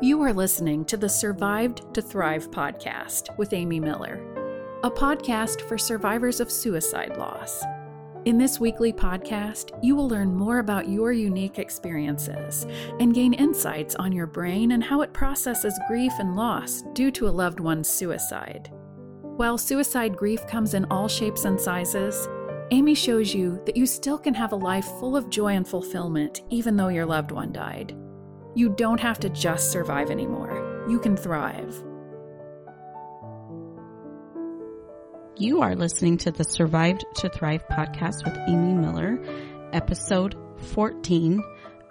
You are listening to the Survived to Thrive podcast with Amy Miller, a podcast for survivors of suicide loss. In this weekly podcast, you will learn more about your unique experiences and gain insights on your brain and how it processes grief and loss due to a loved one's suicide. While suicide grief comes in all shapes and sizes, Amy shows you that you still can have a life full of joy and fulfillment even though your loved one died. You don't have to just survive anymore. You can thrive. You are listening to the Survived to Thrive podcast with Amy Miller, episode 14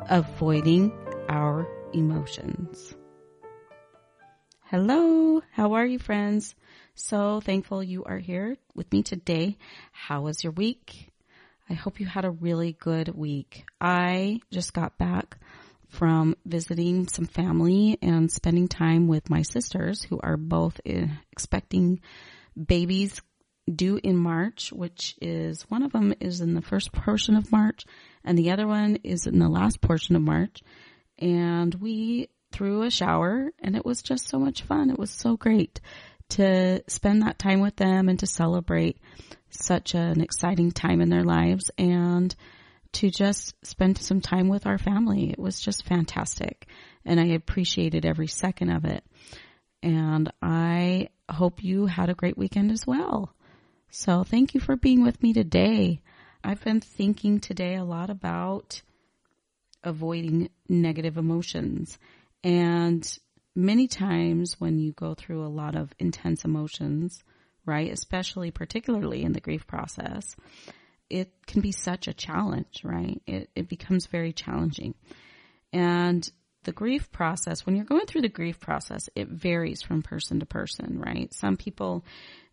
Avoiding Our Emotions. Hello, how are you, friends? So thankful you are here with me today. How was your week? I hope you had a really good week. I just got back from visiting some family and spending time with my sisters who are both eh, expecting babies due in March, which is one of them is in the first portion of March and the other one is in the last portion of March. And we threw a shower and it was just so much fun. It was so great to spend that time with them and to celebrate such an exciting time in their lives and to just spend some time with our family. It was just fantastic. And I appreciated every second of it. And I hope you had a great weekend as well. So thank you for being with me today. I've been thinking today a lot about avoiding negative emotions. And many times when you go through a lot of intense emotions, right, especially particularly in the grief process, it can be such a challenge, right? It, it becomes very challenging. And the grief process, when you're going through the grief process, it varies from person to person, right? Some people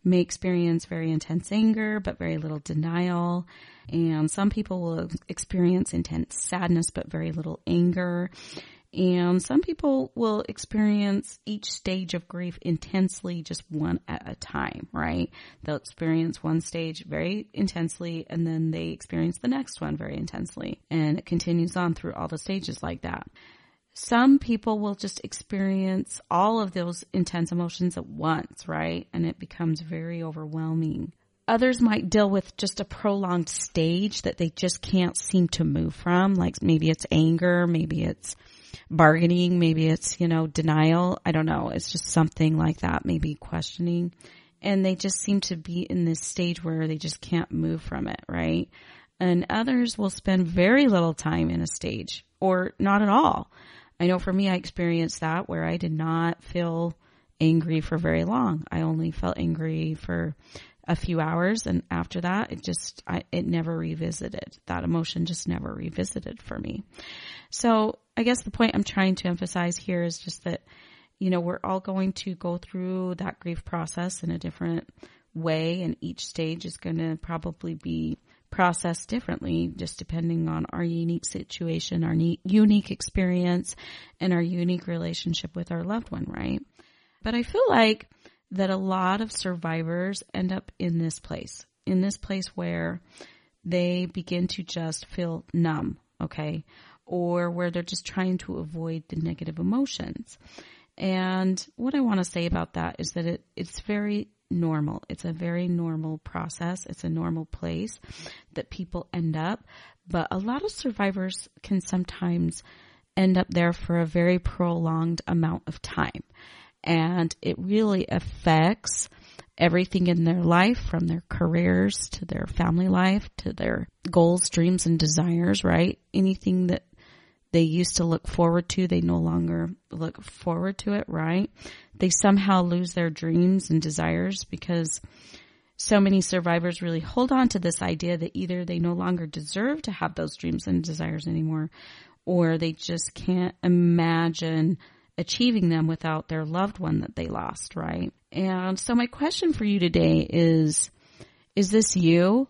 may experience very intense anger, but very little denial. And some people will experience intense sadness, but very little anger. And some people will experience each stage of grief intensely, just one at a time, right? They'll experience one stage very intensely and then they experience the next one very intensely. And it continues on through all the stages like that. Some people will just experience all of those intense emotions at once, right? And it becomes very overwhelming. Others might deal with just a prolonged stage that they just can't seem to move from. Like maybe it's anger, maybe it's bargaining. Maybe it's, you know, denial. I don't know. It's just something like that. Maybe questioning. And they just seem to be in this stage where they just can't move from it, right? And others will spend very little time in a stage or not at all. I know for me, I experienced that where I did not feel angry for very long. I only felt angry for a few hours and after that it just I, it never revisited. That emotion just never revisited for me. So i guess the point i'm trying to emphasize here is just that you know we're all going to go through that grief process in a different way and each stage is going to probably be processed differently just depending on our unique situation our unique experience and our unique relationship with our loved one right? But i feel like that a lot of survivors end up in this place, in this place where they begin to just feel numb, okay? Or where they're just trying to avoid the negative emotions. And what I want to say about that is that it, it's very normal. It's a very normal process. It's a normal place that people end up. But a lot of survivors can sometimes end up there for a very prolonged amount of time and it really affects everything in their life from their careers to their family life to their goals, dreams, and desires, right? Anything that they used to look forward to, they no longer look forward to it, right? They somehow lose their dreams and desires because so many survivors really hold on to this idea that either they no longer deserve to have those dreams and desires anymore or they just can't imagine achieving them without their loved one that they lost, right? And so my question for you today is, is this you?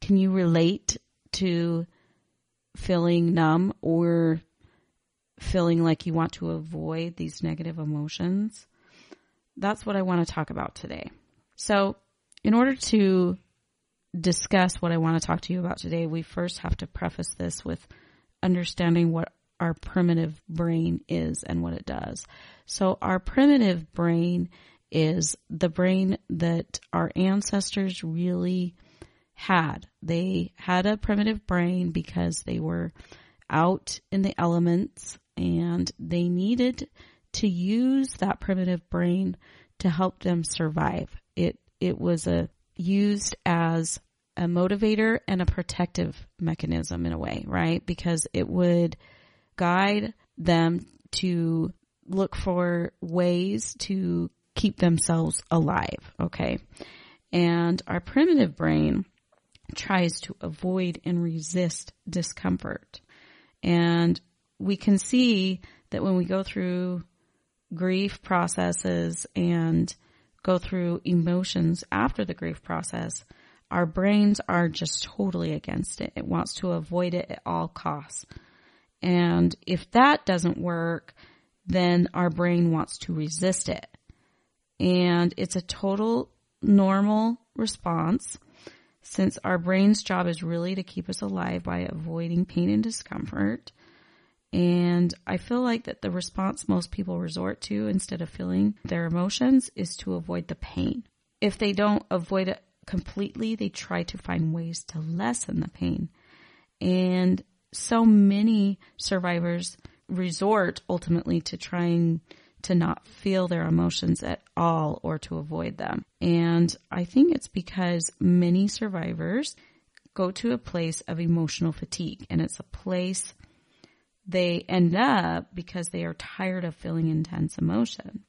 Can you relate to feeling numb or feeling like you want to avoid these negative emotions? That's what I want to talk about today. So in order to discuss what I want to talk to you about today, we first have to preface this with understanding what our primitive brain is and what it does. So our primitive brain is the brain that our ancestors really had. They had a primitive brain because they were out in the elements and they needed to use that primitive brain to help them survive. It it was a used as a motivator and a protective mechanism in a way, right? Because it would guide them to look for ways to keep themselves alive, okay? And our primitive brain tries to avoid and resist discomfort. And we can see that when we go through grief processes and go through emotions after the grief process, our brains are just totally against it. It wants to avoid it at all costs. And if that doesn't work, then our brain wants to resist it. And it's a total normal response since our brain's job is really to keep us alive by avoiding pain and discomfort. And I feel like that the response most people resort to instead of feeling their emotions is to avoid the pain. If they don't avoid it completely, they try to find ways to lessen the pain. And so many survivors resort ultimately to trying to not feel their emotions at all or to avoid them. And I think it's because many survivors go to a place of emotional fatigue and it's a place they end up because they are tired of feeling intense emotions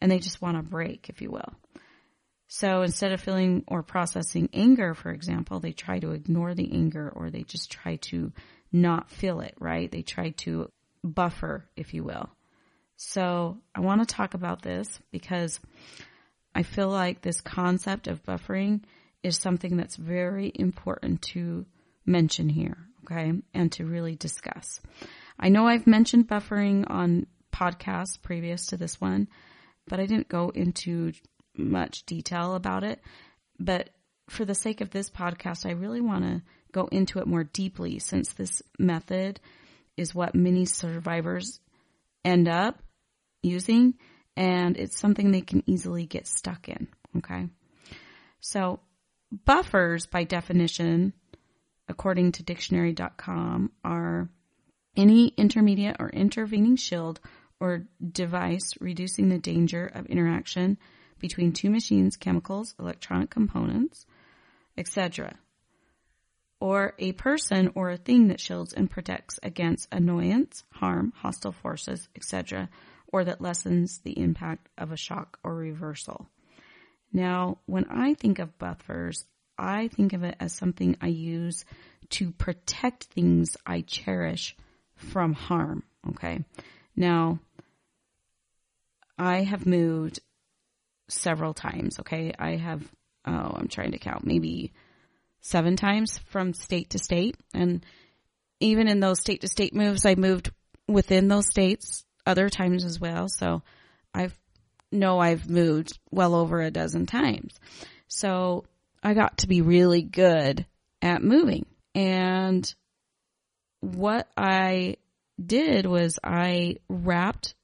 and they just want a break, if you will. So instead of feeling or processing anger, for example, they try to ignore the anger or they just try to not feel it, right? They try to buffer, if you will. So I want to talk about this because I feel like this concept of buffering is something that's very important to mention here, okay, and to really discuss. I know I've mentioned buffering on podcasts previous to this one, but I didn't go into much detail about it. But for the sake of this podcast, I really want to go into it more deeply since this method is what many survivors end up using and it's something they can easily get stuck in. Okay. So buffers by definition, according to dictionary.com, are any intermediate or intervening shield or device reducing the danger of interaction between two machines, chemicals, electronic components, etc. Or a person or a thing that shields and protects against annoyance, harm, hostile forces, etc., or that lessens the impact of a shock or reversal. Now, when I think of buffers, I think of it as something I use to protect things I cherish from harm. Okay. Now, I have moved several times. Okay. I have, oh, I'm trying to count, maybe seven times from state to state. And even in those state to state moves, I moved within those states other times as well. So I've know I've moved well over a dozen times. So I got to be really good at moving. And what I did was I wrapped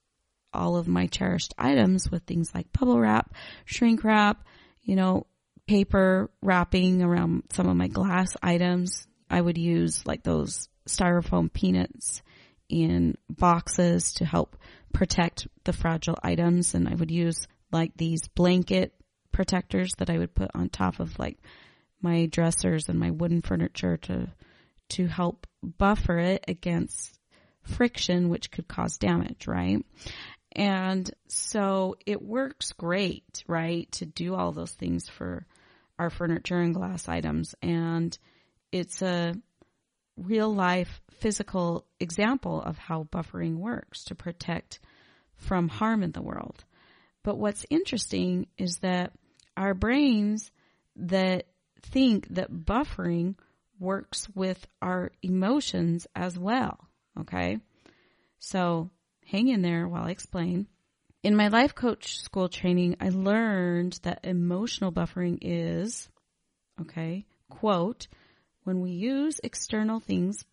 all of my cherished items with things like bubble wrap, shrink wrap, you know, paper wrapping around some of my glass items. I would use like those styrofoam peanuts in boxes to help protect the fragile items. And I would use like these blanket protectors that I would put on top of like my dressers and my wooden furniture to, to help buffer it against friction, which could cause damage, right? And so it works great, right? To do all those things for our furniture and glass items. And it's a real life physical example of how buffering works to protect from harm in the world. But what's interesting is that our brains that think that buffering works with our emotions as well. Okay. So hang in there while I explain. In my life coach school training, I learned that emotional buffering is, okay, quote, when we use external things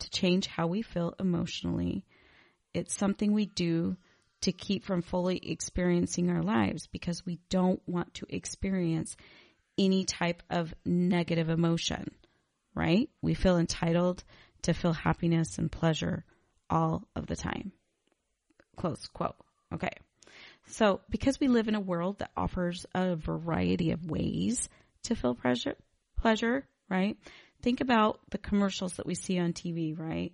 to change how we feel emotionally. It's something we do to keep from fully experiencing our lives because we don't want to experience any type of negative emotion, right? We feel entitled to feel happiness and pleasure all of the time. Close quote. Okay. So because we live in a world that offers a variety of ways to feel pleasure, pleasure, right? Think about the commercials that we see on TV, right?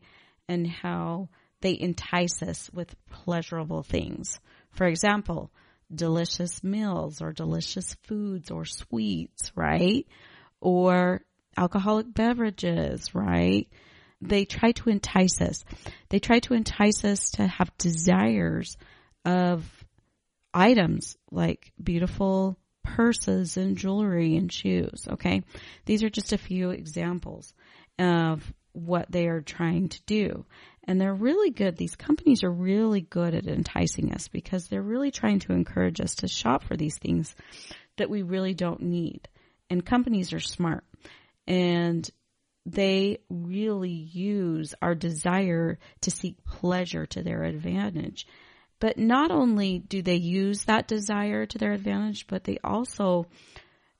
And how they entice us with pleasurable things. For example, delicious meals or delicious foods or sweets, right? Or alcoholic beverages, right? They try to entice us. They try to entice us to have desires of items like beautiful purses and jewelry and shoes. Okay. These are just a few examples of what they are trying to do. And they're really good. These companies are really good at enticing us because they're really trying to encourage us to shop for these things that we really don't need. And companies are smart and they really use our desire to seek pleasure to their advantage. But not only do they use that desire to their advantage, but they also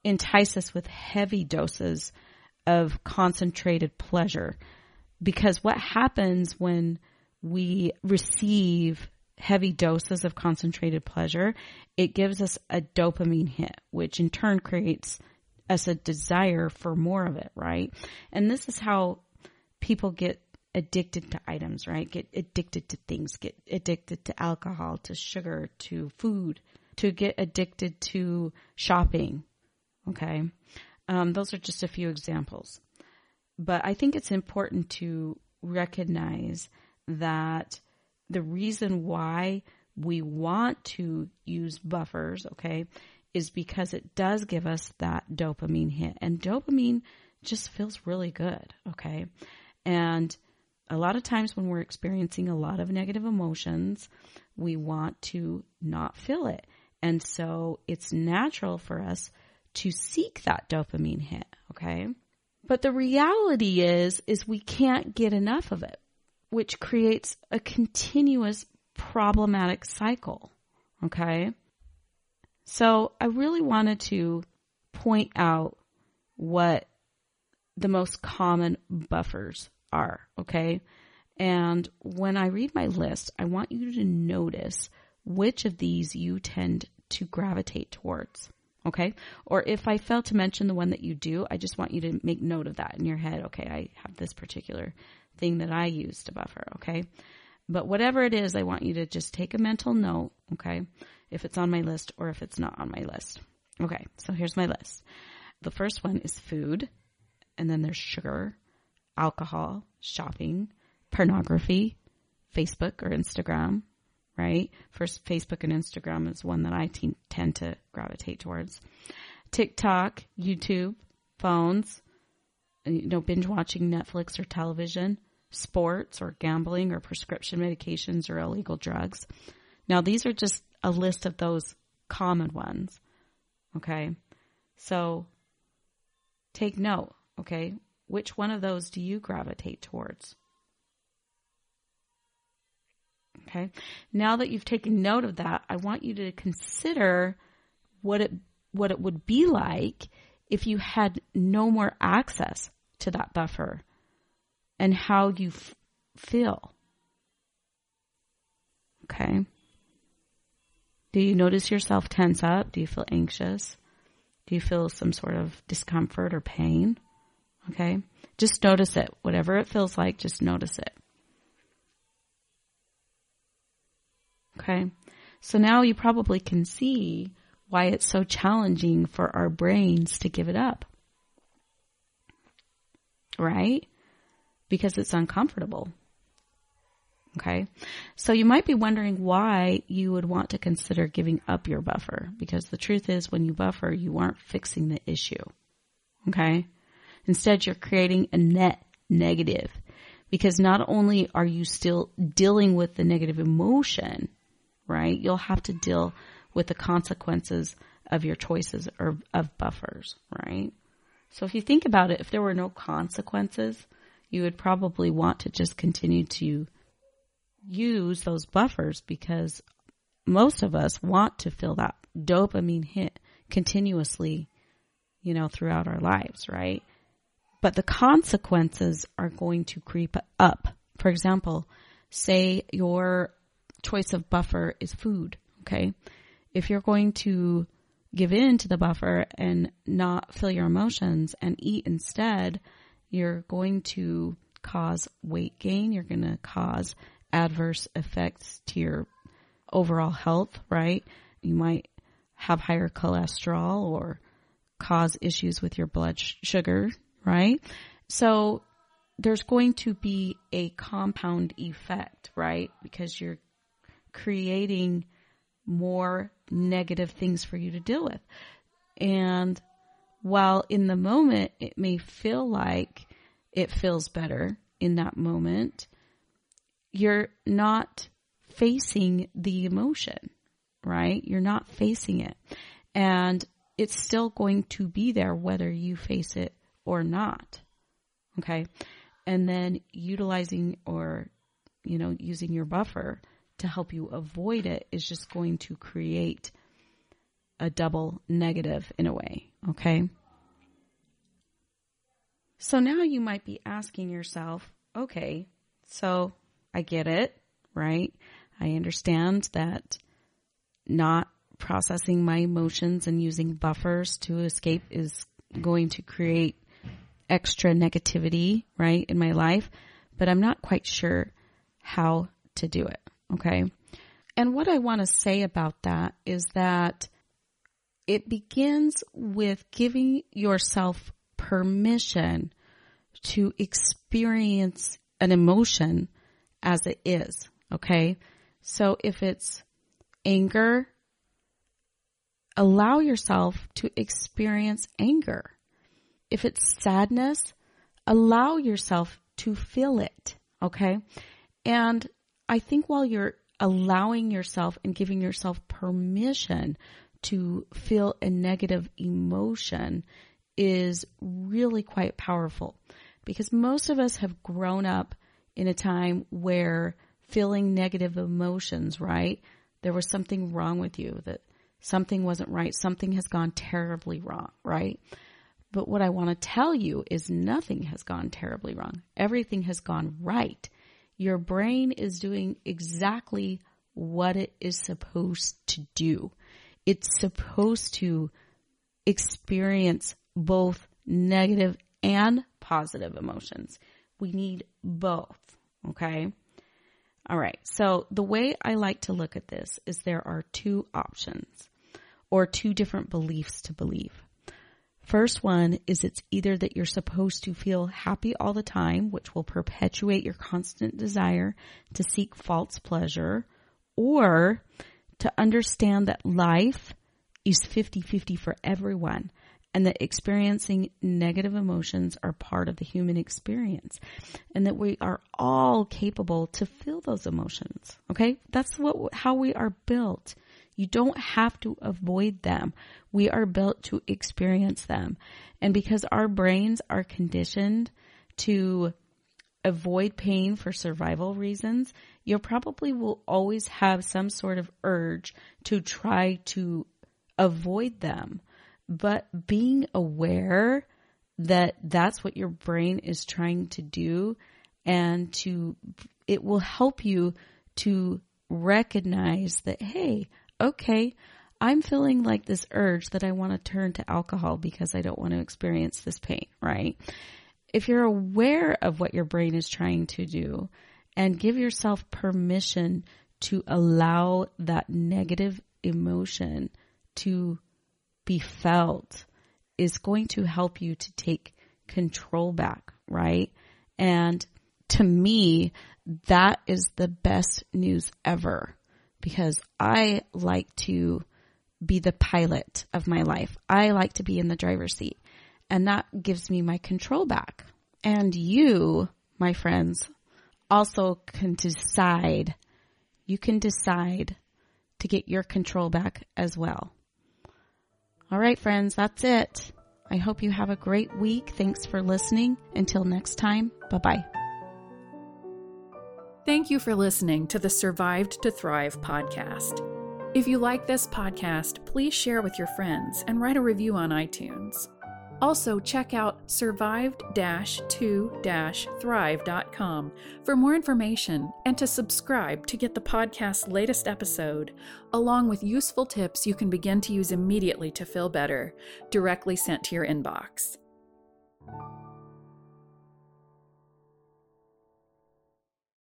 entice us with heavy doses of concentrated pleasure. Because what happens when we receive heavy doses of concentrated pleasure, it gives us a dopamine hit, which in turn creates us a desire for more of it, right? And this is how people get addicted to items, right? Get addicted to things, get addicted to alcohol, to sugar, to food, to get addicted to shopping. Okay. Um, those are just a few examples. But I think it's important to recognize that the reason why we want to use buffers, okay, is because it does give us that dopamine hit. And dopamine just feels really good, okay? And a lot of times when we're experiencing a lot of negative emotions, we want to not feel it. And so it's natural for us to seek that dopamine hit, okay? But the reality is, is we can't get enough of it, which creates a continuous problematic cycle, okay? So I really wanted to point out what the most common buffers are, okay? And when I read my list, I want you to notice which of these you tend to gravitate towards. Okay. Or if I fail to mention the one that you do, I just want you to make note of that in your head. Okay. I have this particular thing that I use to buffer. Okay. But whatever it is, I want you to just take a mental note. Okay. If it's on my list or if it's not on my list. Okay. So here's my list. The first one is food and then there's sugar alcohol, shopping, pornography, Facebook or Instagram, right? First, Facebook and Instagram is one that I te- tend to gravitate towards. TikTok, YouTube, phones, uh, you know, binge watching Netflix or television, sports or gambling or prescription medications or illegal drugs. Now, these are just a list of those common ones. Okay. So take note. Okay. Which one of those do you gravitate towards? Okay. Now that you've taken note of that, I want you to consider what it, what it would be like if you had no more access to that buffer and how you f- feel. Okay. Do you notice yourself tense up? Do you feel anxious? Do you feel some sort of discomfort or pain? Okay. Just notice it. Whatever it feels like, just notice it. Okay. So now you probably can see why it's so challenging for our brains to give it up. Right? Because it's uncomfortable. Okay. So you might be wondering why you would want to consider giving up your buffer because the truth is when you buffer, you aren't fixing the issue. Okay. Instead, you're creating a net negative because not only are you still dealing with the negative emotion, right? You'll have to deal with the consequences of your choices or of buffers, right? So if you think about it, if there were no consequences, you would probably want to just continue to use those buffers because most of us want to feel that dopamine hit continuously, you know, throughout our lives, right? But the consequences are going to creep up. For example, say your choice of buffer is food, okay? If you're going to give in to the buffer and not feel your emotions and eat instead, you're going to cause weight gain. You're going to cause adverse effects to your overall health, right? You might have higher cholesterol or cause issues with your blood sugar, right? So there's going to be a compound effect, right? Because you're creating more negative things for you to deal with. And while in the moment it may feel like it feels better in that moment, you're not facing the emotion, right? You're not facing it. And it's still going to be there whether you face it or not. Okay. And then utilizing or, you know, using your buffer to help you avoid it is just going to create a double negative in a way. Okay. So now you might be asking yourself, okay, so I get it, right? I understand that not processing my emotions and using buffers to escape is going to create extra negativity, right, in my life, but I'm not quite sure how to do it. Okay. And what I want to say about that is that it begins with giving yourself permission to experience an emotion as it is. Okay. So if it's anger, allow yourself to experience anger. If it's sadness, allow yourself to feel it. Okay. And I think while you're allowing yourself and giving yourself permission to feel a negative emotion is really quite powerful because most of us have grown up in a time where feeling negative emotions, right? There was something wrong with you, that something wasn't right, something has gone terribly wrong, right? But what I want to tell you is nothing has gone terribly wrong. Everything has gone right. Your brain is doing exactly what it is supposed to do. It's supposed to experience both negative and positive emotions. We need both. Okay. All right. So the way I like to look at this is there are two options or two different beliefs to believe. First one is it's either that you're supposed to feel happy all the time, which will perpetuate your constant desire to seek false pleasure, or to understand that life is 50-50 for everyone and that experiencing negative emotions are part of the human experience and that we are all capable to feel those emotions. Okay. That's what, how we are built. You don't have to avoid them. We are built to experience them. And because our brains are conditioned to avoid pain for survival reasons, you probably will always have some sort of urge to try to avoid them. But being aware that that's what your brain is trying to do and to, it will help you to recognize that, hey, okay, I'm feeling like this urge that I want to turn to alcohol because I don't want to experience this pain, right? If you're aware of what your brain is trying to do and give yourself permission to allow that negative emotion to be felt is going to help you to take control back, right? And to me, that is the best news ever because I like to be the pilot of my life. I like to be in the driver's seat and that gives me my control back. And you, my friends, also can decide, you can decide to get your control back as well. All right, friends, that's it. I hope you have a great week. Thanks for listening. Until next time, bye bye. Thank you for listening to the Survived to Thrive podcast. If you like this podcast, please share with your friends and write a review on iTunes. Also, check out survived 2 thrive.com for more information and to subscribe to get the podcast's latest episode, along with useful tips you can begin to use immediately to feel better, directly sent to your inbox.